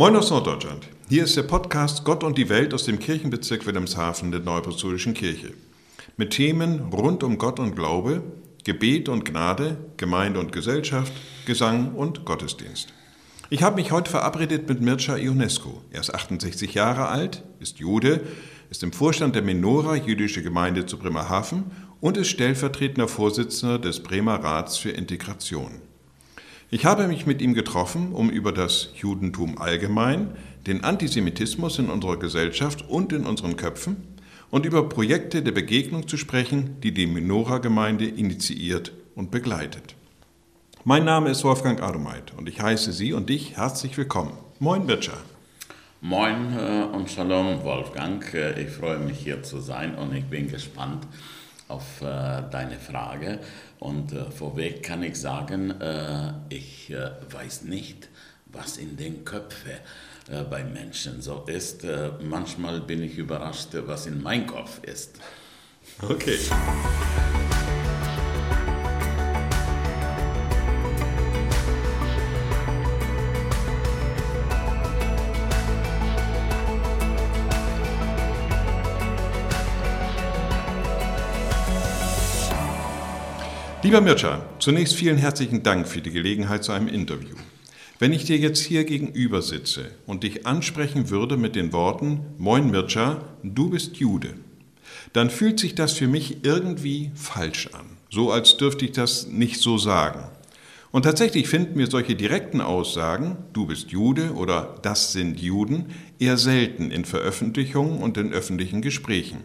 Moin aus Norddeutschland. Hier ist der Podcast Gott und die Welt aus dem Kirchenbezirk Wilhelmshaven der Neuapostolischen Kirche. Mit Themen rund um Gott und Glaube, Gebet und Gnade, Gemeinde und Gesellschaft, Gesang und Gottesdienst. Ich habe mich heute verabredet mit Mircea Ionescu. Er ist 68 Jahre alt, ist Jude, ist im Vorstand der Menora Jüdische Gemeinde zu Bremerhaven und ist stellvertretender Vorsitzender des Bremer Rats für Integration. Ich habe mich mit ihm getroffen, um über das Judentum allgemein, den Antisemitismus in unserer Gesellschaft und in unseren Köpfen und über Projekte der Begegnung zu sprechen, die die Menora-Gemeinde initiiert und begleitet. Mein Name ist Wolfgang Adomeit und ich heiße Sie und dich herzlich willkommen. Moin, Bircher. Moin äh, und Shalom, Wolfgang. Äh, ich freue mich hier zu sein und ich bin gespannt, auf äh, deine Frage. Und äh, vorweg kann ich sagen, äh, ich äh, weiß nicht, was in den Köpfen äh, bei Menschen so ist. Äh, manchmal bin ich überrascht, was in meinem Kopf ist. Okay. Lieber Mircea, zunächst vielen herzlichen Dank für die Gelegenheit zu einem Interview. Wenn ich dir jetzt hier gegenüber sitze und dich ansprechen würde mit den Worten Moin Mircea, du bist Jude, dann fühlt sich das für mich irgendwie falsch an, so als dürfte ich das nicht so sagen. Und tatsächlich finden mir solche direkten Aussagen, du bist Jude oder das sind Juden, eher selten in Veröffentlichungen und in öffentlichen Gesprächen.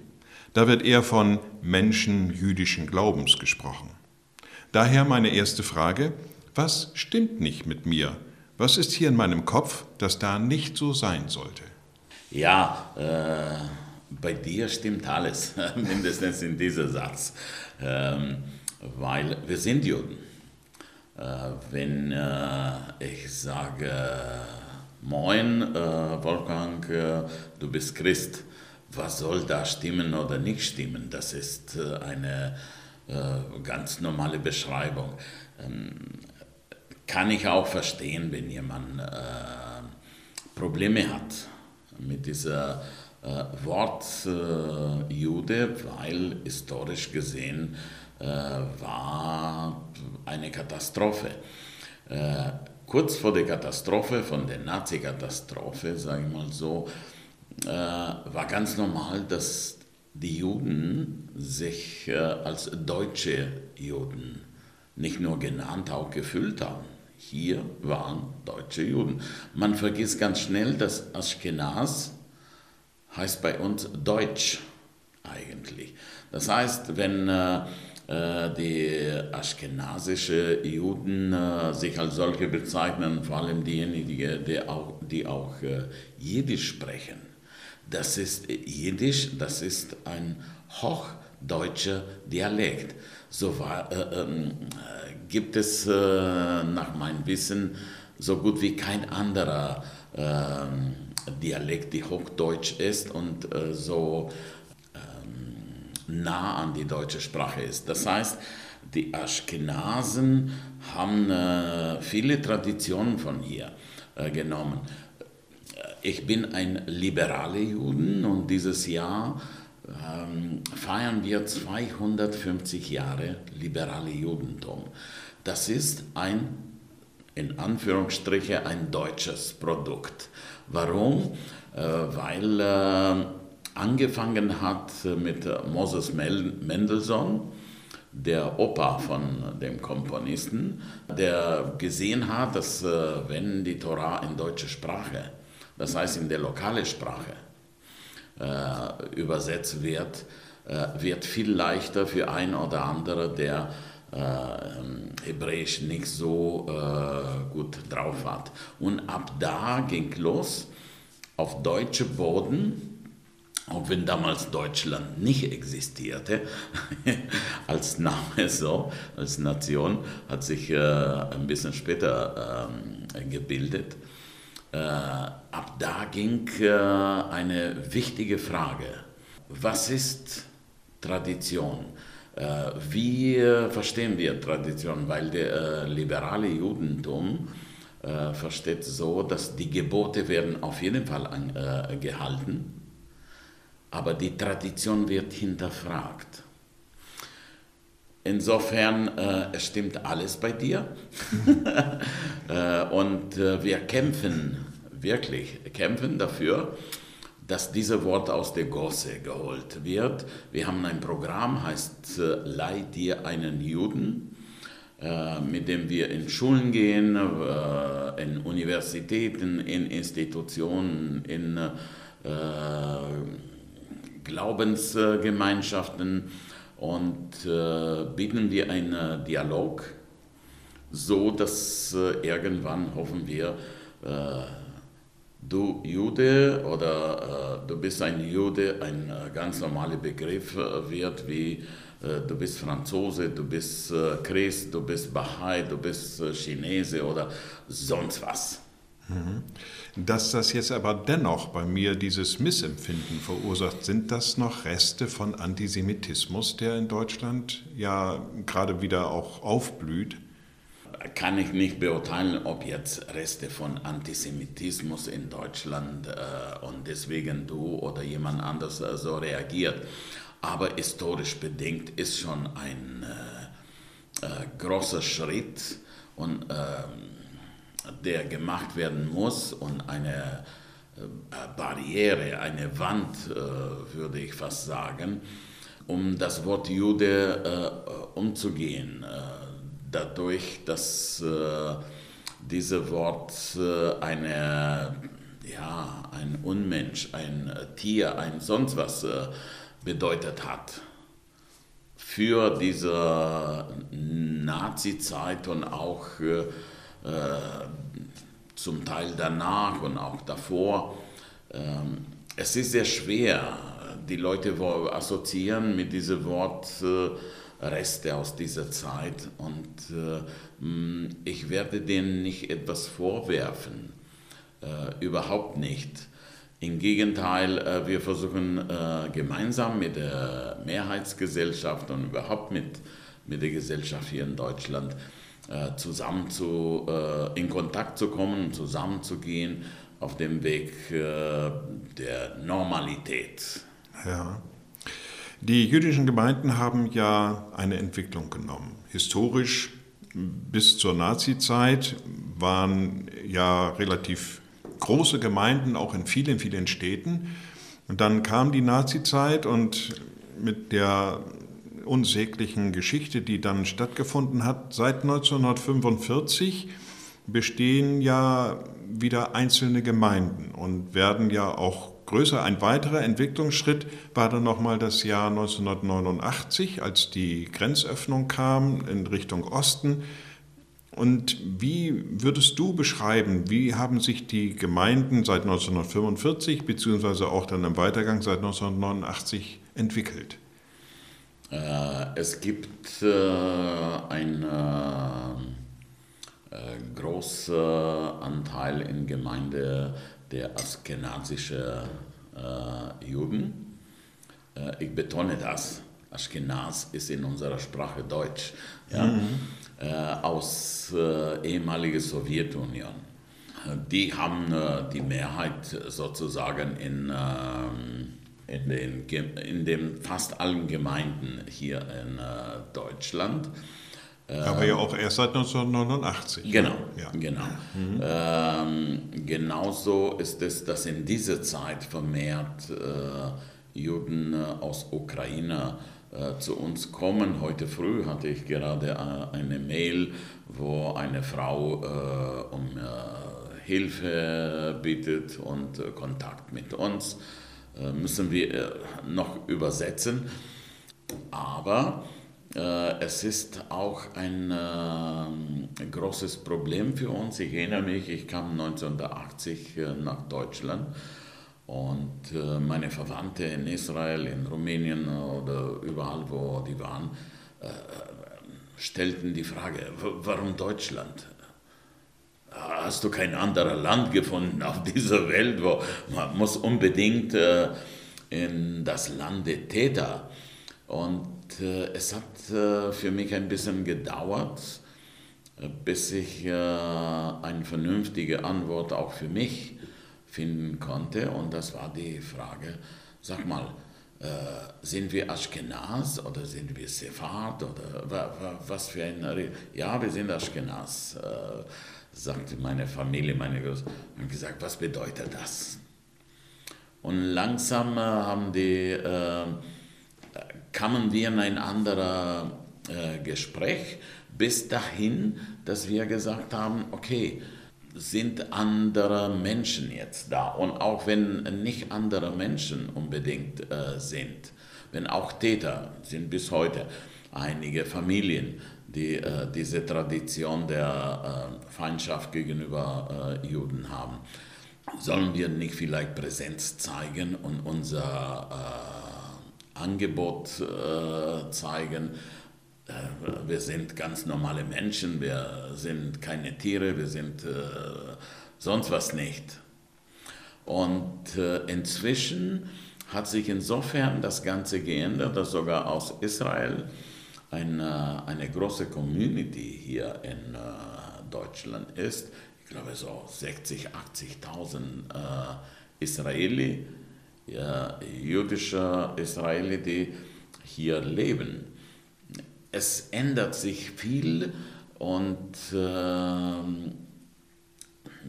Da wird eher von Menschen jüdischen Glaubens gesprochen. Daher meine erste Frage, was stimmt nicht mit mir? Was ist hier in meinem Kopf, das da nicht so sein sollte? Ja, äh, bei dir stimmt alles, mindestens in diesem Satz, ähm, weil wir sind Juden. Äh, wenn äh, ich sage, Moin, äh, Wolfgang, äh, du bist Christ, was soll da stimmen oder nicht stimmen? Das ist äh, eine äh, ganz normale Beschreibung. Ähm, kann ich auch verstehen, wenn jemand äh, Probleme hat mit dieser äh, Wort äh, Jude, weil historisch gesehen äh, war eine Katastrophe. Kurz vor der Katastrophe, von der Nazi-Katastrophe, sage ich mal so, war ganz normal, dass die Juden sich äh, als deutsche Juden nicht nur genannt, auch gefühlt haben. Hier waren deutsche Juden. Man vergisst ganz schnell, dass Ashkenaz heißt bei uns Deutsch eigentlich. Das heißt, wenn äh, äh die aschkenasische Juden äh, sich als solche bezeichnen, vor allem diejenigen, die auch, die auch äh, Jiddisch sprechen, das ist Jiddisch, das ist ein hochdeutscher Dialekt. So war, äh, ähm, äh, gibt es äh, nach meinem Wissen so gut wie kein anderer ähm, Dialekt, die hochdeutsch ist und äh, so ähm, nah an die deutsche Sprache ist. Das heißt, die Aschkenasen haben äh, viele Traditionen von hier äh, genommen ich bin ein liberaler Juden und dieses Jahr ähm, feiern wir 250 Jahre liberale Judentum. Das ist ein, in Anführungsstriche, ein deutsches Produkt. Warum? Äh, weil äh, angefangen hat mit Moses Mendelssohn, der Opa von dem Komponisten, der gesehen hat, dass äh, wenn die Torah in deutscher Sprache das heißt in der lokalen Sprache, äh, übersetzt wird, äh, wird viel leichter für ein oder andere, der äh, Hebräisch nicht so äh, gut drauf hat. Und ab da ging los auf deutschem Boden, auch wenn damals Deutschland nicht existierte, als Name so, als Nation, hat sich äh, ein bisschen später ähm, gebildet ab da ging äh, eine wichtige Frage. Was ist Tradition? Äh, wie verstehen wir Tradition? Weil der liberale Judentum äh, versteht so, dass die Gebote werden auf jeden Fall an, äh, gehalten, aber die Tradition wird hinterfragt. Insofern, äh, es stimmt alles bei dir. äh, und äh, wir kämpfen, wirklich, kämpfen dafür, dass dieses Wort aus der Gosse geholt wird. Wir haben ein Programm, heißt äh, Leih dir einen Juden, äh, mit dem wir in Schulen gehen, äh, in Universitäten, in Institutionen, in Glaubensgemeinschaften und äh, bieten wir einen Dialog, so dass äh, irgendwann hoffen wir, äh, du Jude oder äh, du bist ein Jude, ein äh, ganz normaler Begriff äh, wird wie du bist Franzose, du bist Christ, du bist Bahai, du bist Chinese oder sonst was. Mhm. Dass das jetzt aber dennoch bei mir dieses Missempfinden verursacht, sind das noch Reste von Antisemitismus, der in Deutschland ja gerade wieder auch aufblüht? Kann ich nicht beurteilen, ob jetzt Reste von Antisemitismus in Deutschland äh, und deswegen du oder jemand anders äh, so reagiert. Aber historisch bedingt ist schon ein äh, äh großer Schritt und ähm, der gemacht werden muss und eine äh, Barriere, eine Wand, äh, würde ich fast sagen, um das Wort Jude äh, umzugehen. Dadurch, dass dieses Wort eine, ja, ein Unmensch, ein Tier, ein sonst was bedeutet hat für diese Nazi-Zeit und auch äh, zum Teil danach und auch davor. Ähm, es ist sehr schwer, die Leute assoziieren mit diesem Wort äh, Reste aus dieser Zeit und äh, ich werde denen nicht etwas vorwerfen, überhaupt nicht. Im Gegenteil, wir versuchen gemeinsam mit der Mehrheitsgesellschaft und überhaupt mit, mit der Gesellschaft hier in Deutschland äh, zusammen zu, äh, in Kontakt zu kommen, zusammenzugehen auf dem Weg äh, der Normalität. Ja. Die jüdischen Gemeinden haben ja eine Entwicklung genommen. Historisch bis zur Nazizeit waren ja relativ große Gemeinden auch in vielen, vielen Städten. Und dann kam die Nazizeit und mit der unsäglichen Geschichte, die dann stattgefunden hat. Seit 1945 bestehen ja wieder einzelne Gemeinden und werden ja auch größer. Ein weiterer Entwicklungsschritt war dann nochmal das Jahr 1989, als die Grenzöffnung kam in Richtung Osten. Und wie würdest du beschreiben, wie haben sich die Gemeinden seit 1945 beziehungsweise auch dann im Weitergang seit 1989 entwickelt? Äh, es gibt äh, einen äh, großen Anteil in Gemeinde der askenazischen Juden. ich betone das. Aschkenaz ist in unserer Sprache Deutsch, ja? Mhm. aus äh, ehemaliger Sowjetunion. Die haben äh, die Mehrheit sozusagen in ähm, in den, in den fast allen Gemeinden hier in äh, Deutschland. Aber ja auch erst seit 1989. Genau, ja. genau. Mhm. Ähm, genauso ist es, dass in dieser Zeit vermehrt äh, Juden äh, aus Ukraine äh, zu uns kommen. Heute früh hatte ich gerade äh, eine Mail, wo eine Frau äh, um Hilfe bittet und Kontakt mit uns. Äh, müssen wir äh, noch übersetzen. Aber äh, es ist auch ein äh, großes Problem für uns. Ich erinnere mich, ich kam 1980 äh, nach Deutschland und äh, meine Verwandte in Israel, in Rumänien oder überall, wo die waren, stellten die Frage, warum Deutschland? Hast du kein anderes Land gefunden auf dieser Welt, wo man muss unbedingt äh, in das Land der Täter. Und äh, es hat äh, für mich ein bisschen gedauert, bis ich eine vernünftige Antwort auch für mich finden konnte. Und das war die Frage, sag mal, äh, sind wir Ashkenaz oder sind wir Sephard oder was für ein... Ja, wir sind Ashkenaz, äh, sagte meine Familie, meine Großeltern. Und gesagt, was bedeutet das? Und langsam äh, haben die, äh, kamen wir in ein anderes äh, Gespräch, bis dahin, dass wir gesagt haben, okay, sind andere Menschen jetzt da. Und auch wenn nicht andere Menschen unbedingt äh, sind, wenn auch Täter sind bis heute einige Familien, die äh, diese Tradition der äh, Feindschaft gegenüber äh, Juden haben, sollen wir nicht vielleicht Präsenz zeigen und unser äh, Angebot äh, zeigen, äh, wir sind ganz normale Menschen, wir sind keine Tiere, wir sind sonst was nicht. Und inzwischen hat sich insofern das Ganze geändert, dass sogar aus Israel eine, eine große Community hier in äh, Deutschland ist. Ich glaube so 60, 80.000 äh, Israeli, ja, jüdische Israeli, die hier leben es ändert sich viel und äh,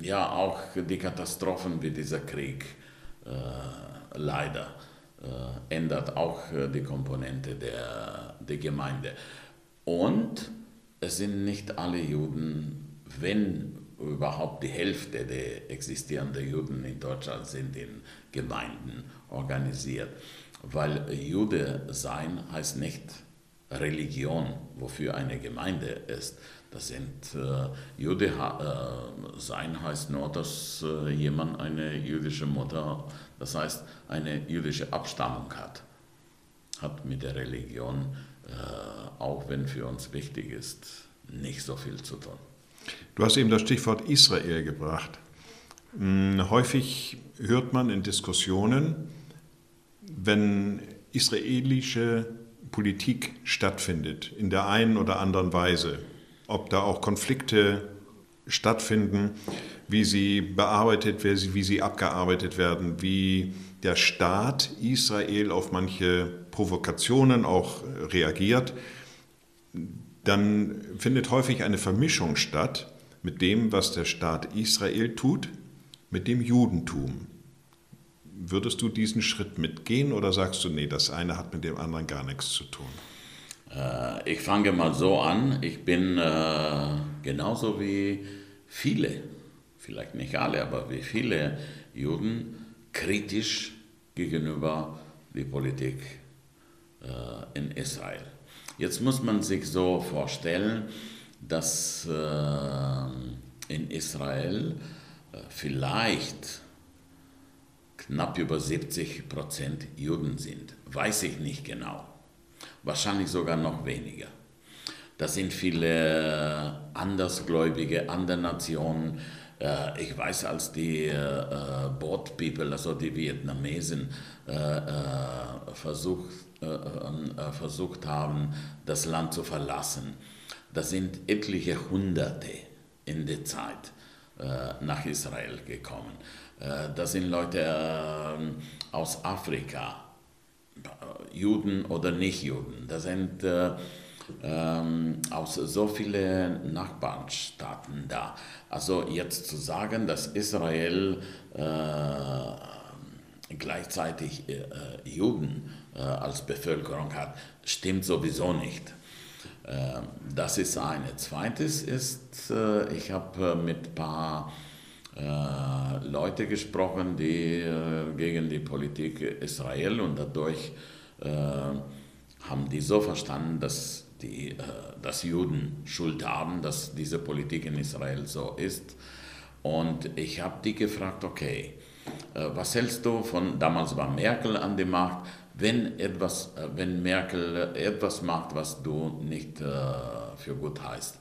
ja, auch die Katastrophen wie dieser Krieg äh, leider äh, ändert auch äh, die Komponente der, der Gemeinde. Und es sind nicht alle Juden, wenn überhaupt die Hälfte der existierenden Juden in Deutschland sind in Gemeinden organisiert. Weil Jude sein heißt nicht Religion, wofür eine Gemeinde ist. Das sind äh, Jude äh, sein heißt nur, dass äh, jemand eine jüdische Mutter, das heißt eine jüdische Abstammung hat. Hat mit der Religion, äh, auch wenn für uns wichtig ist, nicht so viel zu tun. Du hast eben das Stichwort Israel gebracht. Hm, häufig hört man in Diskussionen, wenn israelische Politik stattfindet, in der einen oder anderen Weise. Ob da auch Konflikte stattfinden, wie sie bearbeitet werden, wie sie abgearbeitet werden, wie der Staat Israel auf manche Provokationen auch reagiert, dann findet häufig eine Vermischung statt mit dem, was der Staat Israel tut, mit dem Judentum. Würdest du diesen Schritt mitgehen oder sagst du, nee, das eine hat mit dem anderen gar nichts zu tun? Äh, ich fange mal so an. Ich bin äh, genauso wie viele, vielleicht nicht alle, aber wie viele Juden kritisch gegenüber der Politik äh, in Israel. Jetzt muss man sich so vorstellen, dass äh, in Israel vielleicht knapp über 70 Prozent Juden sind. Weiß ich nicht genau. Wahrscheinlich sogar noch weniger. Das sind viele Andersgläubige, andere Nationen. Äh, ich weiß, als die äh, Boat People, also die Vietnamesen, äh, versucht, versucht haben, das Land zu verlassen, da sind etliche Hunderte in der Zeit nach Israel gekommen. Äh, das sind Leute ähm, aus Afrika, äh, Juden oder Nicht-Juden. Das sind äh, ähm, aus so vielen Nachbarstaaten da. Also jetzt zu sagen, dass Israel gleichzeitig Juden als Bevölkerung hat, stimmt sowieso nicht. das ist eine. Zweites ist, ich habe mit ein paar äh, Leute gesprochen, die äh, gegen die Politik Israel und dadurch äh, haben die so verstanden, dass die äh, dass Juden Schuld haben, dass diese Politik in Israel so ist. Und ich habe die gefragt, okay, äh, was hältst du von, damals war Merkel an der Macht, wenn, etwas, äh, wenn Merkel etwas macht, was du nicht für gut heißt,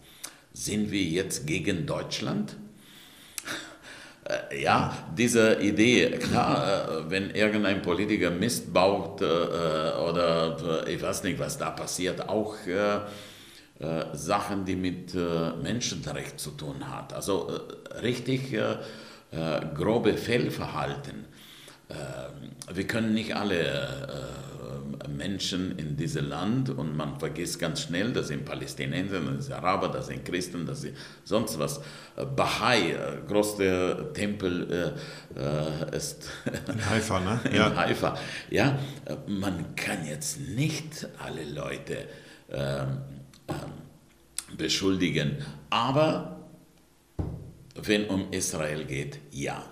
sind wir jetzt gegen Deutschland? Äh, ja, diese Idee, klar, äh, wenn irgendein Politiker Mist baut äh, oder ich weiß nicht, was da passiert, auch Sachen, die mit Menschenrecht zu tun hat. Also richtig grobe Fehlverhalten. Ähm, wir können nicht alle Menschen in diesem Land und man vergisst ganz schnell, dass sind Palästinenser, das sind Araber, das sind Christen, das sind sonst was. Bahai, größter Tempel äh, ist in Haifa, ne? in ja. Haifa. Ja, man kann jetzt nicht alle Leute ähm, ähm, beschuldigen, aber wenn um Israel geht, ja.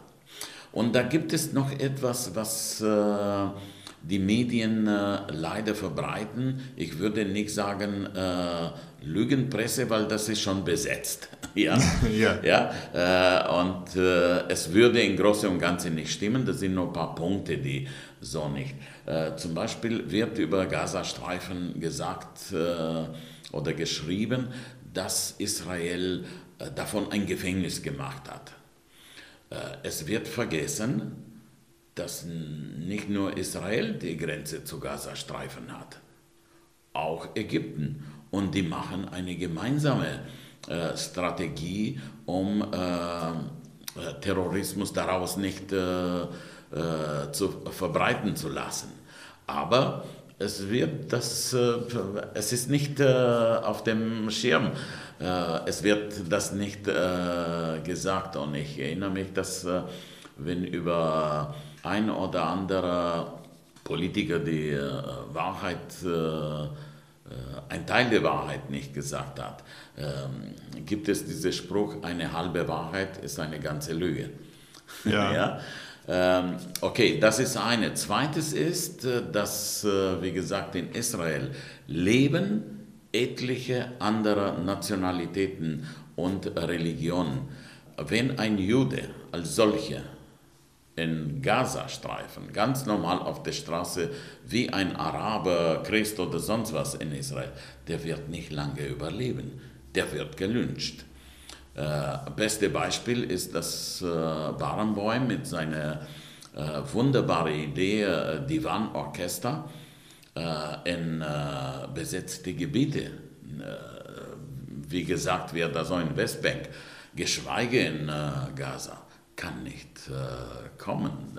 Und da gibt es noch etwas, was äh, die Medien äh, leider verbreiten. Ich würde nicht sagen äh, Lügenpresse, weil das ist schon besetzt. ja? ja. ja? Äh, und es würde im Großen und Ganzen nicht stimmen. Das sind nur ein paar Punkte, die so nicht. Zum Beispiel wird über Gazastreifen gesagt oder geschrieben, dass Israel davon ein Gefängnis gemacht hat. es wird vergessen, dass nicht nur Israel die Grenze zu Gazastreifen hat, auch Ägypten. Und die machen eine gemeinsame äh, Strategie, um äh, äh Terrorismus daraus nicht äh, äh, zu verbreiten zu lassen. Aber es wird das, äh, es ist nicht auf dem Schirm. es wird das nicht gesagt und ich erinnere mich, dass wenn über ein oder anderer Politiker die äh, Wahrheit, äh, äh, ein Teil der Wahrheit nicht gesagt hat, ähm, gibt es diesen Spruch, eine halbe Wahrheit ist eine ganze Lüge. Ja. ja? Ähm, okay, das ist eine. Zweites ist, dass, wie gesagt, in Israel leben etliche andere Nationalitäten und Religionen. Wenn ein Jude als solcher in Gazastreifen, ganz normal auf der Straße, wie ein Araber, Christ oder sonst was in Israel, der wird nicht lange überleben. Der wird gelünscht. Äh, beste Beispiel ist das äh, Barenboim mit seiner äh, wunderbaren Idee, äh, Divan-Orchester äh, in äh, besetzte Gebiete. Äh, wie gesagt, wird da so in Westbank, geschweige in Gaza kann nicht äh, kommen.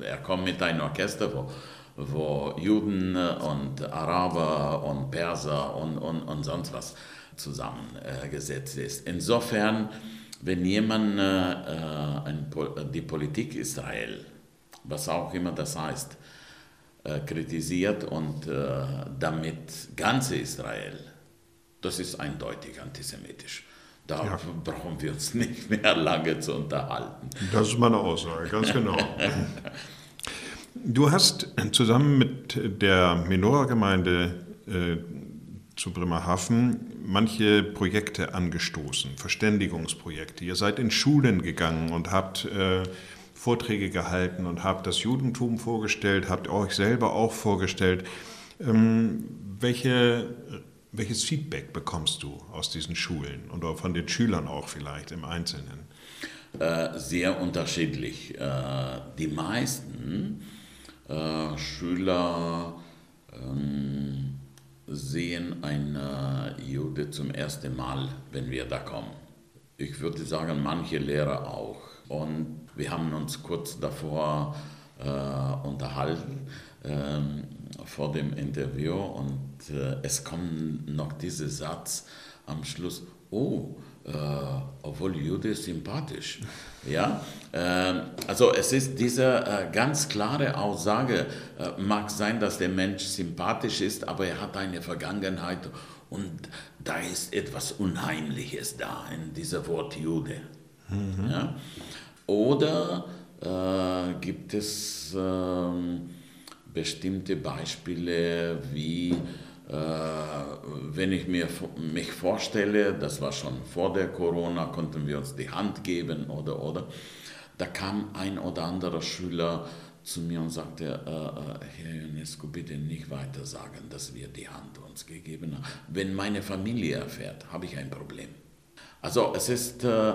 Äh, er kommt mit einem Orchester, wo, wo Juden und Araber und Perser und, und, und sonst was zusammengesetzt ist. Insofern, wenn jemand äh, äh die Politik Israel, was auch immer das heißt, äh, kritisiert und damit ganze Israel, das ist eindeutig antisemitisch. Da ja. brauchen wir uns nicht mehr lange zu unterhalten. Das ist meine Aussage, ganz genau. du hast zusammen mit der Menora-Gemeinde äh, zu Bremerhaven manche Projekte angestoßen, Verständigungsprojekte. Ihr seid in Schulen gegangen und habt äh, Vorträge gehalten und habt das Judentum vorgestellt, habt euch selber auch vorgestellt. Ähm, welche welches Feedback bekommst du aus diesen Schulen und von den Schülern auch vielleicht im Einzelnen? Äh, sehr unterschiedlich. Äh, die meisten äh, Schüler ähm, sehen einen Jude zum ersten Mal, wenn wir da kommen. Ich würde sagen, manche Lehrer auch. Und wir haben uns kurz davor unterhalten ähm, vor dem Interview und äh, es kommt noch dieser Satz am Schluss, oh, äh, obwohl Jude ist sympathisch. Ja? Äh, also es ist diese äh, ganz klare Aussage, äh, mag sein, dass der Mensch sympathisch ist, aber er hat eine Vergangenheit und da ist etwas Unheimliches da in diesem Wort Jude. Mhm. Ja? Oder äh, gibt es ähm, bestimmte Beispiele wie äh, wenn ich mir, mich vorstelle, das war schon vor der Corona, konnten wir uns die Hand geben oder oder, da kam ein oder anderer Schüler zu mir und sagte, äh, äh, Herr Ionesco, bitte nicht weiter sagen, dass wir die Hand uns gegeben haben. Wenn meine Familie erfährt, habe ich ein Problem. Also es ist äh,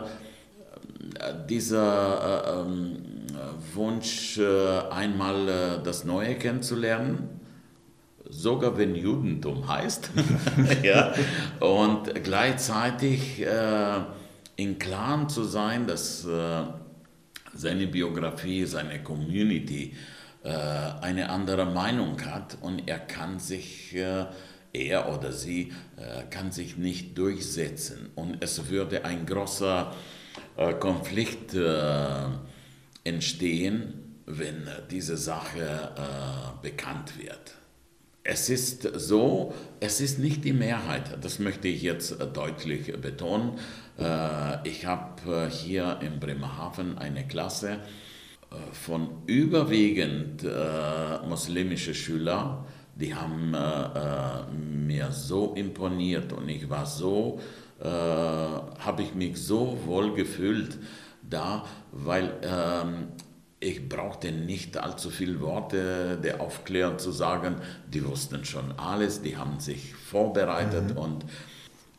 dieser äh, ähm, Wunsch, äh, einmal äh, das Neue kennenzulernen, sogar wenn Judentum heißt. ja, und gleichzeitig äh, in Klaren zu sein, dass äh, seine Biografie, seine Community äh, eine andere Meinung hat und er kann sich, äh, er oder sie äh, kann sich nicht durchsetzen und es würde ein großer äh, Konflikt entstehen, wenn diese Sache bekannt wird. Es ist so, es ist nicht die Mehrheit, das möchte ich jetzt deutlich betonen. Äh, ich habe äh, hier in Bremerhaven eine Klasse äh, von überwiegend muslimische Schüler, die haben mir so imponiert und ich war so, habe ich mich so wohl gefühlt da, weil ähm, ich brauchte nicht allzu viele Worte der Aufklärung zu sagen. Die wussten schon alles, die haben sich vorbereitet mhm. und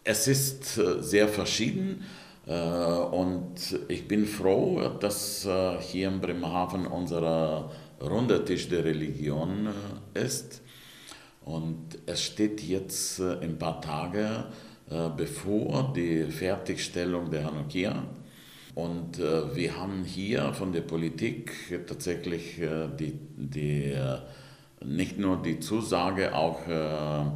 es ist äh, sehr verschieden. Äh, und ich bin froh, dass äh, hier in Bremerhaven unser runder Tisch der Religion ist. Und es steht jetzt ein paar Tage bevor die Fertigstellung der Hanukkah. Und äh, wir haben hier von der Politik tatsächlich äh, die, die, äh, nicht nur die Zusage, auch äh, äh,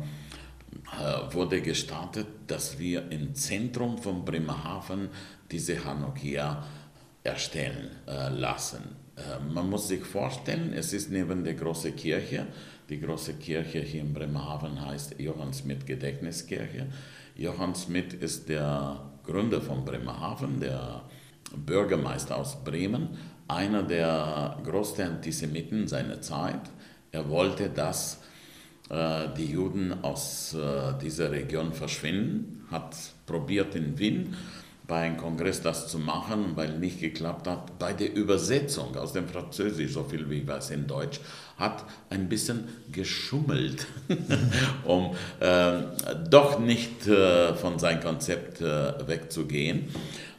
wurde gestartet, dass wir im Zentrum von Bremerhaven diese Hanukkah erstellen lassen. man muss sich vorstellen, es ist neben der großen Kirche, die große Kirche hier in Bremerhaven heißt Johann Schmidt Gedächtniskirche. Johann Schmidt ist der Gründer von Bremerhaven, der Bürgermeister aus Bremen, einer der größten Antisemiten seiner Zeit. Er wollte, dass äh, die Juden aus äh, dieser Region verschwinden, hat probiert in Wien bei einem Kongress das zu machen, weil nicht geklappt hat. Bei der Übersetzung aus dem Französisch, so viel wie ich weiß in Deutsch, hat ein bisschen geschummelt, um äh, doch nicht äh, von seinem Konzept äh, wegzugehen.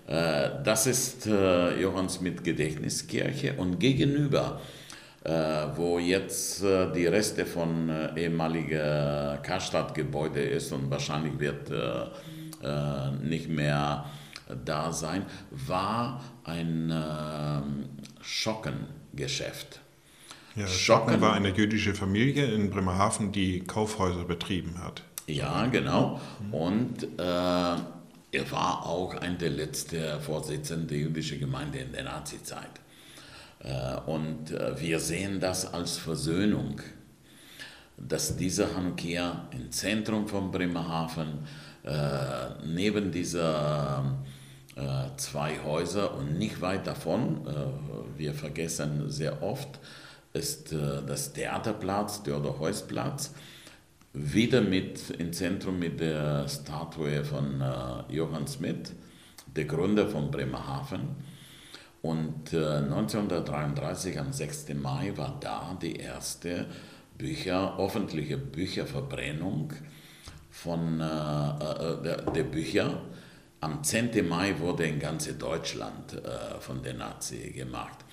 Äh, das ist äh, Johanns mit Gedächtniskirche und gegenüber, äh, wo jetzt die Reste von ehemaligen Karstadt-Gebäude ist und wahrscheinlich wird nicht mehr da sein, war ein Schockengeschäft. Ja, Schocken war eine jüdische Familie in Bremerhaven, die Kaufhäuser betrieben hat. Ja, genau. Und äh, er war auch ein der letzten Vorsitzenden der jüdischen Gemeinde in der Nazizeit. Äh, und äh, wir sehen das als Versöhnung, dass diese Hanukkah im Zentrum von Bremerhaven äh, neben dieser zwei Häuser und nicht weit davon, wir vergessen sehr oft, ist das Theaterplatz, der Heusplatz wieder mit im Zentrum mit der Statue von äh, Johann Smith, der Gründer von Bremerhaven. Und äh, 1933, am 6. Mai, war da die erste Bücher, öffentliche Bücherverbrennung von, äh, äh der, der, Bücher. Am 10. Mai wurde in ganz Deutschland äh, von den Nazis gemacht.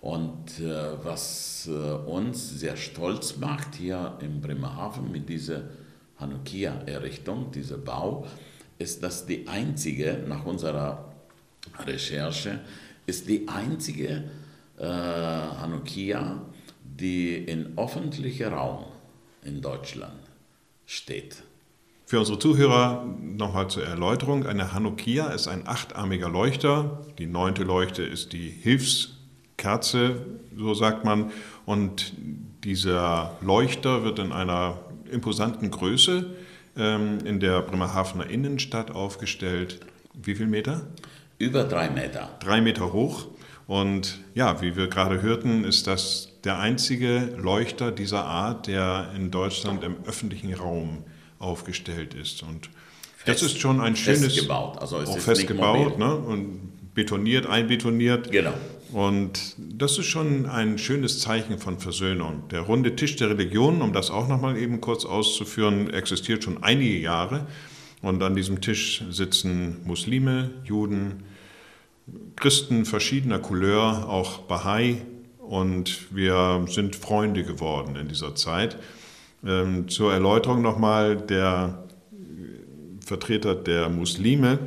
Und äh, was äh, uns sehr stolz macht hier in Bremerhaven mit dieser Hanukkah-Errichtung, dieser Bau, ist, dass die einzige, nach unserer Recherche, ist die einzige äh, Hanukkah, die in öffentlichem Raum in Deutschland steht. Für unsere Zuhörer nochmal zur Erläuterung. Eine Hanukkah ist ein achtarmiger Leuchter. Die neunte Leuchte ist die Hilfs- Kerze, so sagt man. Und dieser Leuchter wird in einer imposanten Größe ähm, in der Bremerhavener Innenstadt aufgestellt. Wie viel Meter? Über drei Meter. Drei Meter hoch. Und ja, wie wir gerade hörten, ist das der einzige Leuchter dieser Art, der in Deutschland im öffentlichen Raum aufgestellt ist. Und Fest, das ist schon ein schönes. Festgebaut, also es auch festgebaut ne? und betoniert, einbetoniert. Genau. Und das ist schon ein schönes Zeichen von Versöhnung. Der runde Tisch der Religionen, um das auch nochmal eben kurz auszuführen, existiert schon einige Jahre. Und an diesem Tisch sitzen Muslime, Juden, Christen verschiedener Couleur, auch Bahai. Und wir sind Freunde geworden in dieser Zeit. Ähm, zur Erläuterung nochmal, der Vertreter der Muslime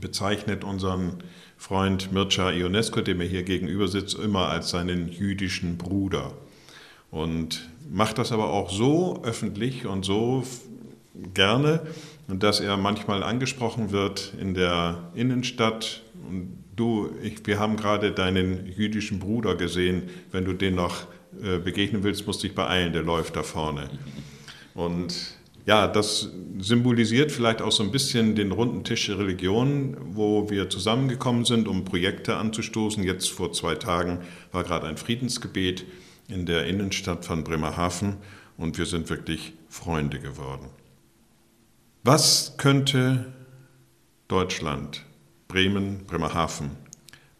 bezeichnet unseren Freund Mircea Ionesco, dem er hier gegenüber sitzt, immer als seinen jüdischen Bruder. Und macht das aber auch so öffentlich und so gerne, dass er manchmal angesprochen wird in der Innenstadt. Und du, ich, wir haben gerade deinen jüdischen Bruder gesehen. Wenn du den noch äh, begegnen willst, musst du dich beeilen, der läuft da vorne. Und ja, das symbolisiert vielleicht auch so ein bisschen den runden Tisch der Religion, wo wir zusammengekommen sind, um Projekte anzustoßen. Jetzt vor zwei Tagen war gerade ein Friedensgebet in der Innenstadt von Bremerhaven und wir sind wirklich Freunde geworden. Was könnte Deutschland, Bremen, Bremerhaven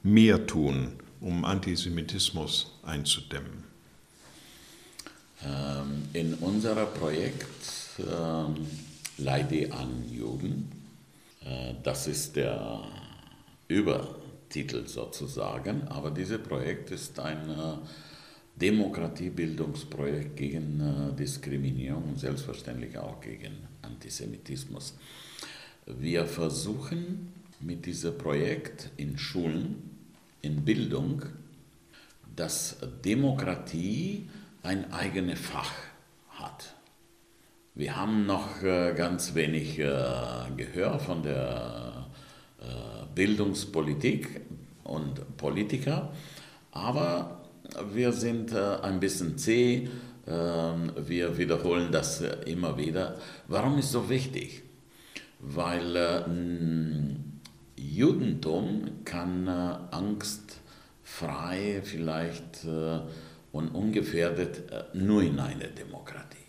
mehr tun, um Antisemitismus einzudämmen? Ähm, in unserem Projekt ähm, Leide an Juden, äh, das ist der Übertitel sozusagen, aber dieses Projekt ist ein äh, Demokratiebildungsprojekt gegen äh, Diskriminierung und selbstverständlich auch gegen Antisemitismus. Wir versuchen mit diesem Projekt in Schulen, in Bildung, dass Demokratie ein eigenes Fach hat. Wir haben noch äh, ganz wenig äh, Gehör von der äh, Bildungspolitik und Politiker, aber wir sind ein bisschen zäh, ähm, wir wiederholen das immer wieder. Warum ist so wichtig? Weil Judentum kann angstfrei vielleicht und ungefährdet nur in einer Demokratie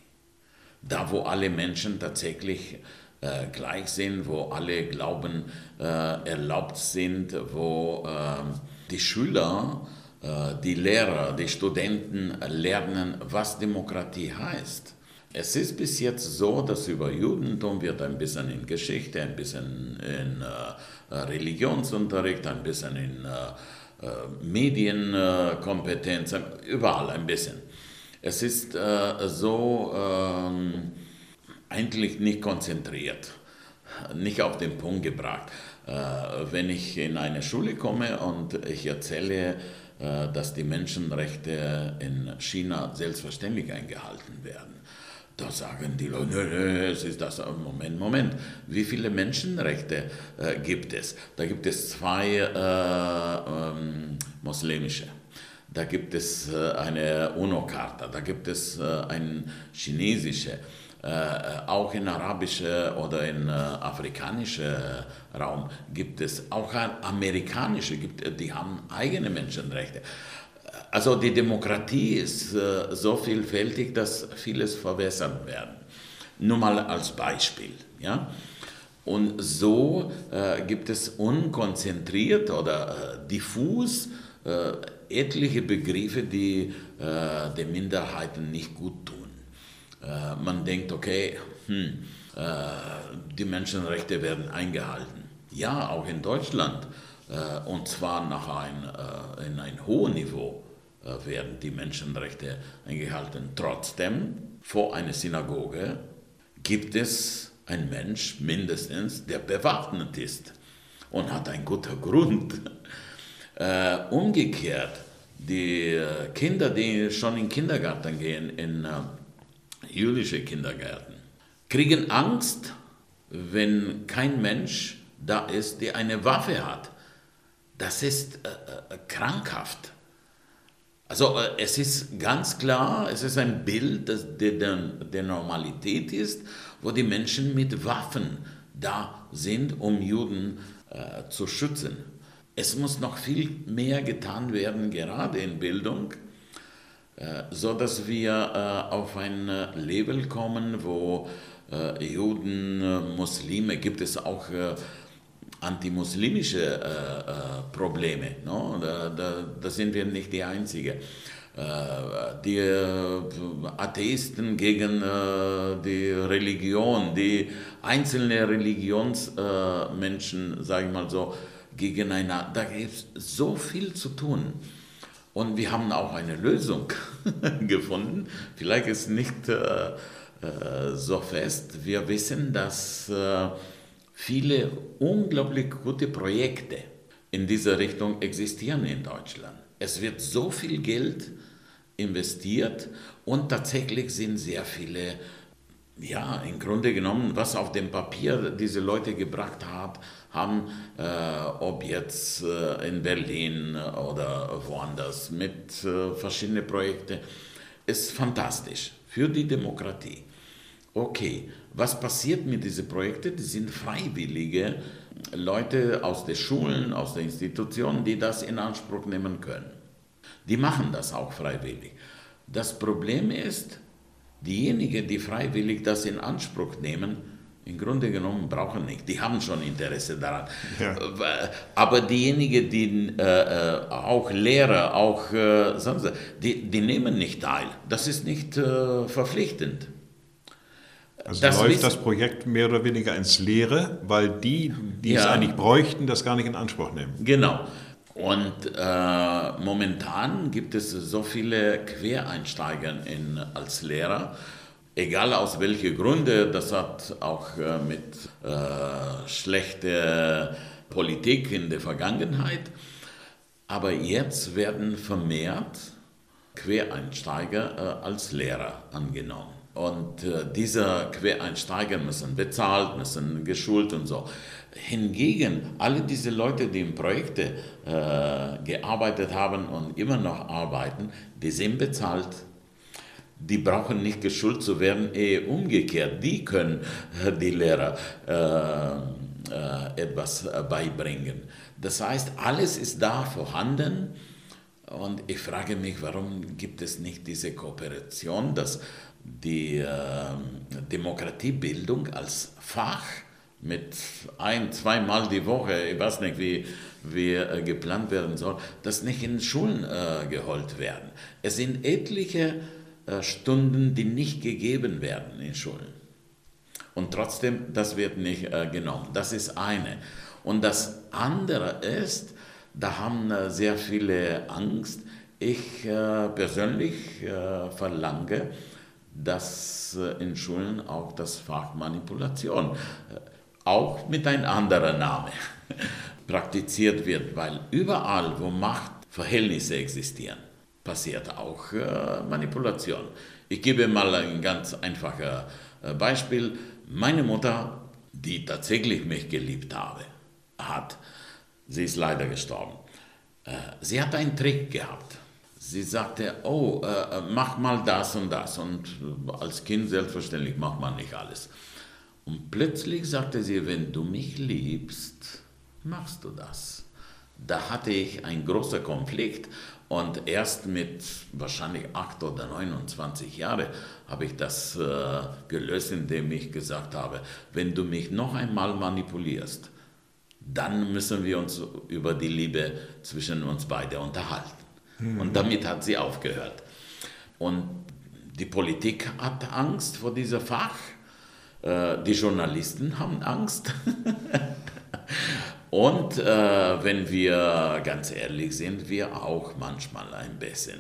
da wo alle Menschen tatsächlich äh, gleich sind, wo alle Glauben äh, erlaubt sind, wo äh, die Schüler, äh, die Lehrer, die Studenten lernen, was Demokratie heißt. Es ist bis jetzt so, dass über Judentum wird ein bisschen in Geschichte, ein bisschen in äh, Religionsunterricht, ein bisschen in äh, Medienkompetenz, überall ein bisschen. Es ist äh, so ähm, eigentlich nicht konzentriert, nicht auf den Punkt gebracht. Äh, wenn ich in eine Schule komme und ich erzähle, äh, dass die Menschenrechte in China selbstverständlich eingehalten werden, da sagen die Leute, nö, nö, es ist das, Moment, Moment, wie viele Menschenrechte äh, gibt es? Da gibt es zwei äh, ähm, muslimische da gibt es äh, eine UNO-Charta, da gibt es äh, eine chinesische, äh, auch in arabische oder in afrikanische Raum gibt es, auch amerikanische, gibt, die haben eigene Menschenrechte. Also die Demokratie ist so vielfältig, dass vieles verwässert werden. Nur mal als Beispiel. Ja? Und so äh, gibt es unkonzentriert oder äh, diffus äh, etliche Begriffe, die äh, den Minderheiten nicht gut tun. Äh, man denkt, okay, hm, äh, die Menschenrechte werden eingehalten. Ja, auch in Deutschland, äh, und zwar nach ein, äh, in ein hohes Niveau äh, werden die Menschenrechte eingehalten. Trotzdem, vor einer Synagoge gibt es einen Mensch mindestens, der bewaffnet ist und hat einen guten Grund. Äh, umgekehrt, die Kinder, die schon in Kindergarten gehen, in äh, jüdische Kindergärten, kriegen Angst, wenn kein Mensch da ist, der eine Waffe hat. Das ist äh, äh krankhaft. Also äh, es ist ganz klar, es ist ein Bild, das der, der, der Normalität ist, wo die Menschen mit Waffen da sind, um Juden äh, zu schützen. Es muss noch viel mehr getan werden, gerade in Bildung, äh, so dass wir äh, auf ein äh, Level kommen, wo Juden, Muslime, gibt es auch antimuslimische Probleme. Da, sind wir nicht die Einzigen die Atheisten gegen die Religion, die einzelnen Religionsmenschen, sage ich mal so, gegeneinander. Da gibt es so viel zu tun. Und wir haben auch eine Lösung gefunden. Vielleicht ist nicht äh, äh, so fest. Wir wissen, dass äh, viele unglaublich gute Projekte in dieser Richtung existieren in Deutschland. Es wird so viel Geld investiert und tatsächlich sind sehr viele ja, im Grunde genommen, was auf dem Papier diese Leute gebracht hat, haben, äh, ob jetzt äh, in Berlin oder woanders mit äh, verschiedenen Projekten, ist fantastisch für die Demokratie. Okay, was passiert mit diesen Projekten? Die sind freiwillige Leute aus den Schulen, aus den Institutionen, die das in Anspruch nehmen können. Die machen das auch freiwillig. Das Problem ist, Diejenigen, die freiwillig das in Anspruch nehmen, im Grunde genommen brauchen nicht. Die haben schon Interesse daran. Ja. Aber diejenigen, die äh, äh, auch Lehrer, auch äh, sonst, die, die nehmen nicht teil. Das ist nicht äh, verpflichtend. Also das läuft das Projekt mehr oder weniger ins Leere, weil die, die ja. es eigentlich bräuchten, das gar nicht in Anspruch nehmen. Genau. Und äh, momentan gibt es so viele Quereinsteiger in, als Lehrer, egal aus welchen Gründen, das hat auch äh, mit äh, schlechter Politik in der Vergangenheit. Aber jetzt werden vermehrt Quereinsteiger äh, als Lehrer angenommen. Und äh, diese Quereinsteiger müssen bezahlt, müssen geschult und so. Hingegen, alle diese Leute, die in Projekte äh, gearbeitet haben und immer noch arbeiten, die sind bezahlt. Die brauchen nicht geschult zu werden, eher umgekehrt. Die können äh, die Lehrer äh, äh etwas äh, beibringen. Das heißt, alles ist da vorhanden. Und ich frage mich, warum gibt es nicht diese Kooperation, dass die äh, Demokratiebildung als Fach mit ein, zweimal die Woche, ich weiß nicht, wie, wie äh, geplant werden soll, das nicht in Schulen äh, geholt werden. Es sind etliche äh, Stunden, die nicht gegeben werden in Schulen. Und trotzdem, das wird nicht genommen. Das ist eine. Und das andere ist, da haben sehr viele Angst. Ich persönlich verlange, dass in Schulen auch das Fach Manipulation auch mit einem anderen Namen praktiziert wird, weil überall, wo Machtverhältnisse existieren, passiert auch äh, Manipulation. Ich gebe mal ein ganz einfaches äh, Beispiel. Meine Mutter, die tatsächlich mich geliebt habe, hat, sie ist leider gestorben, äh, sie hat einen Trick gehabt. Sie sagte, oh, äh, mach mal das und das. Und als Kind selbstverständlich macht man nicht alles. Und plötzlich sagte sie, wenn du mich liebst, machst du das. Da hatte ich einen großen Konflikt und erst mit wahrscheinlich 8 oder 29 Jahren habe ich das äh, gelöst, indem ich gesagt habe, wenn du mich noch einmal manipulierst, dann müssen wir uns über die Liebe zwischen uns beide unterhalten. Mhm. Und damit hat sie aufgehört. Und die Politik hat Angst vor diesem Fach äh, die Journalisten haben Angst. Und äh, wenn wir ganz ehrlich sind, wir auch manchmal ein bisschen.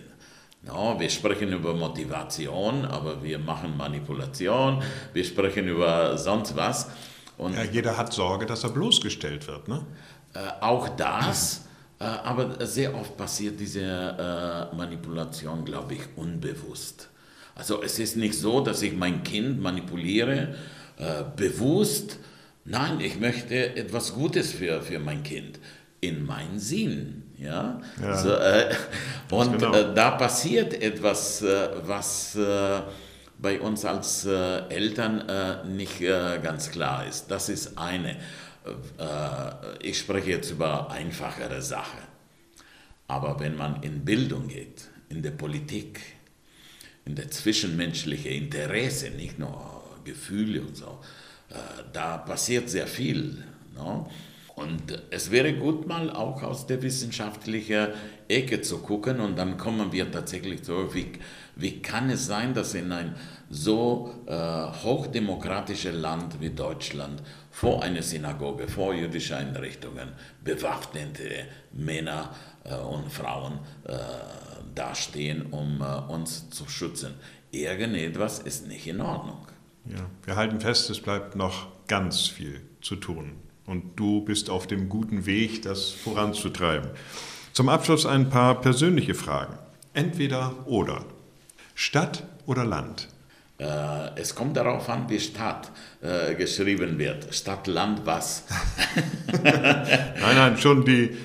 No, wir sprechen über Motivation, aber wir machen Manipulation. Wir sprechen über sonst was. Und ja, jeder hat Sorge, dass er bloßgestellt wird, ne? Äh, auch das, aber sehr oft passiert diese äh, Manipulation, glaube ich, unbewusst. Also es ist nicht so, dass ich mein Kind manipuliere äh, bewusst, nein, ich möchte etwas Gutes für, für mein Kind in meinen Sinn. Ja? ja so, äh, und genau. äh, da passiert etwas, äh, was äh, bei uns als äh, Eltern nicht ganz klar ist. Das ist eine. Ich spreche jetzt über einfachere Sachen. Aber wenn man in Bildung geht, in der Politik, in der zwischenmenschlichen Interesse, nicht nur Gefühle und so. Äh, da passiert sehr viel. No? Und es wäre gut, mal auch aus der wissenschaftlichen Ecke zu gucken und dann kommen wir tatsächlich so, wie, wie kann es sein, dass in ein so äh, hochdemokratisches Land wie Deutschland vor einer Synagoge, vor jüdischen Einrichtungen bewaffnete Männer äh, und Frauen äh, dastehen, um äh, uns zu schützen. Irgendetwas ist nicht in Ordnung. Ja, wir halten fest, es bleibt noch ganz viel zu tun. Und du bist auf dem guten Weg, das voranzutreiben. Zum Abschluss ein paar persönliche Fragen. Entweder oder. Stadt oder Land? Äh, es kommt darauf an, wie Stadt äh, geschrieben wird. Stadt, Land, was? nein, nein, schon die,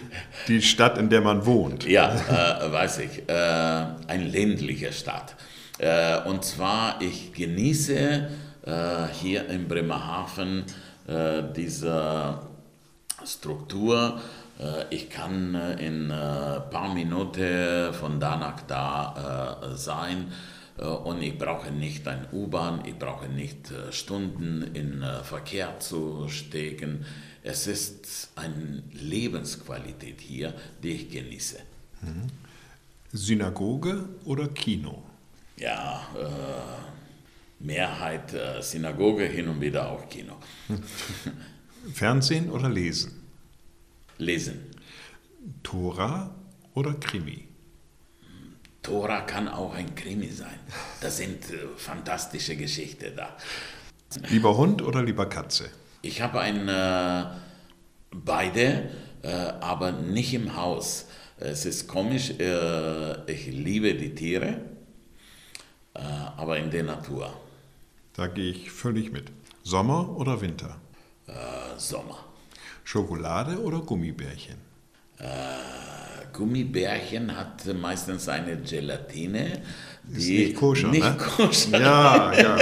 die Stadt, in der man wohnt. Ja, äh, weiß ich. Äh, eine ländliche Stadt. Äh, und zwar, ich genieße äh, hier in Bremerhaven diese Struktur. Ich kann in ein paar Minuten von da nach da sein und ich brauche nicht ein U-Bahn, ich brauche nicht äh, Stunden in äh, Verkehr zu stecken. Es ist eine Lebensqualität hier, die ich genieße. Mhm. Synagoge oder Kino? Ja, äh, Mehrheit äh, Synagoge, hin und wieder auch Kino. Fernsehen oder Lesen? Lesen. Tora oder Krimi? Tora kann auch ein Krimi sein. Da sind äh, fantastische Geschichten da. Lieber Hund oder lieber Katze? Ich habe ein äh, beide, äh, aber nicht im Haus. Es ist komisch, äh, ich liebe die Tiere, äh, aber in der Natur. Da gehe ich völlig mit. Sommer oder Winter? Äh, Sommer. Schokolade oder Gummibärchen? Gummibärchen hat meistens eine Gelatine. Die ist nicht koscher, nicht ne? koscher. Ja, ja.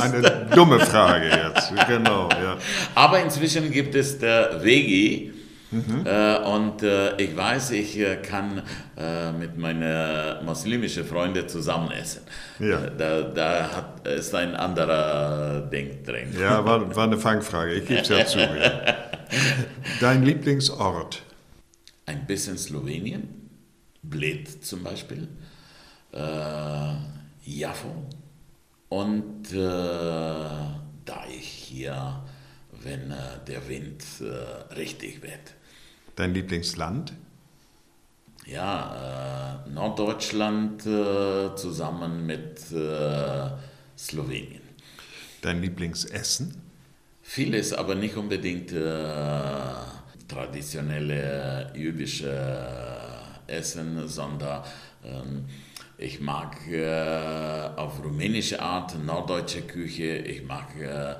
Eine dumme Frage jetzt. Genau, ja. Aber inzwischen gibt es der Vegi. Mhm. Äh, und äh, ich weiß, ich äh, kann äh, mit meinen muslimischen Freunden zusammen essen. Ja. Äh, da, da hat, ist ein anderer Ding drin. Ja, war, war eine Fangfrage. Ich gebe es ja zu. Ja. Dein Lieblingsort? Ein bisschen Slowenien, Bled zum Beispiel, äh, Jaffo und äh, da ich hier, wenn äh, der Wind äh, richtig wird. Dein Lieblingsland? Ja, äh, Norddeutschland äh, zusammen mit Slowenien. Dein Lieblingsessen? Vieles, aber nicht unbedingt traditionelle jüdische äh, Essen, sondern ähm, ich mag äh, auf rumänische Art norddeutsche Küche, ich mag äh,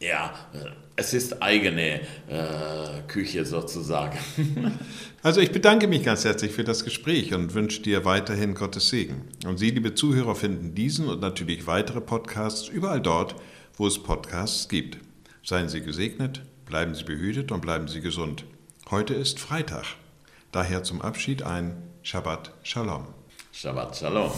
ja, äh, es ist eigene äh, Küche sozusagen. Also ich bedanke mich ganz herzlich für das Gespräch und wünsche dir weiterhin Gottes Segen. Und Sie, liebe Zuhörer, finden diesen und natürlich weitere Podcasts überall dort, wo es Podcasts gibt. Seien Sie gesegnet. Bleiben Sie behütet und bleiben Sie gesund. Heute ist Freitag. Daher zum Abschied ein Shabbat Shalom. Shabbat Shalom.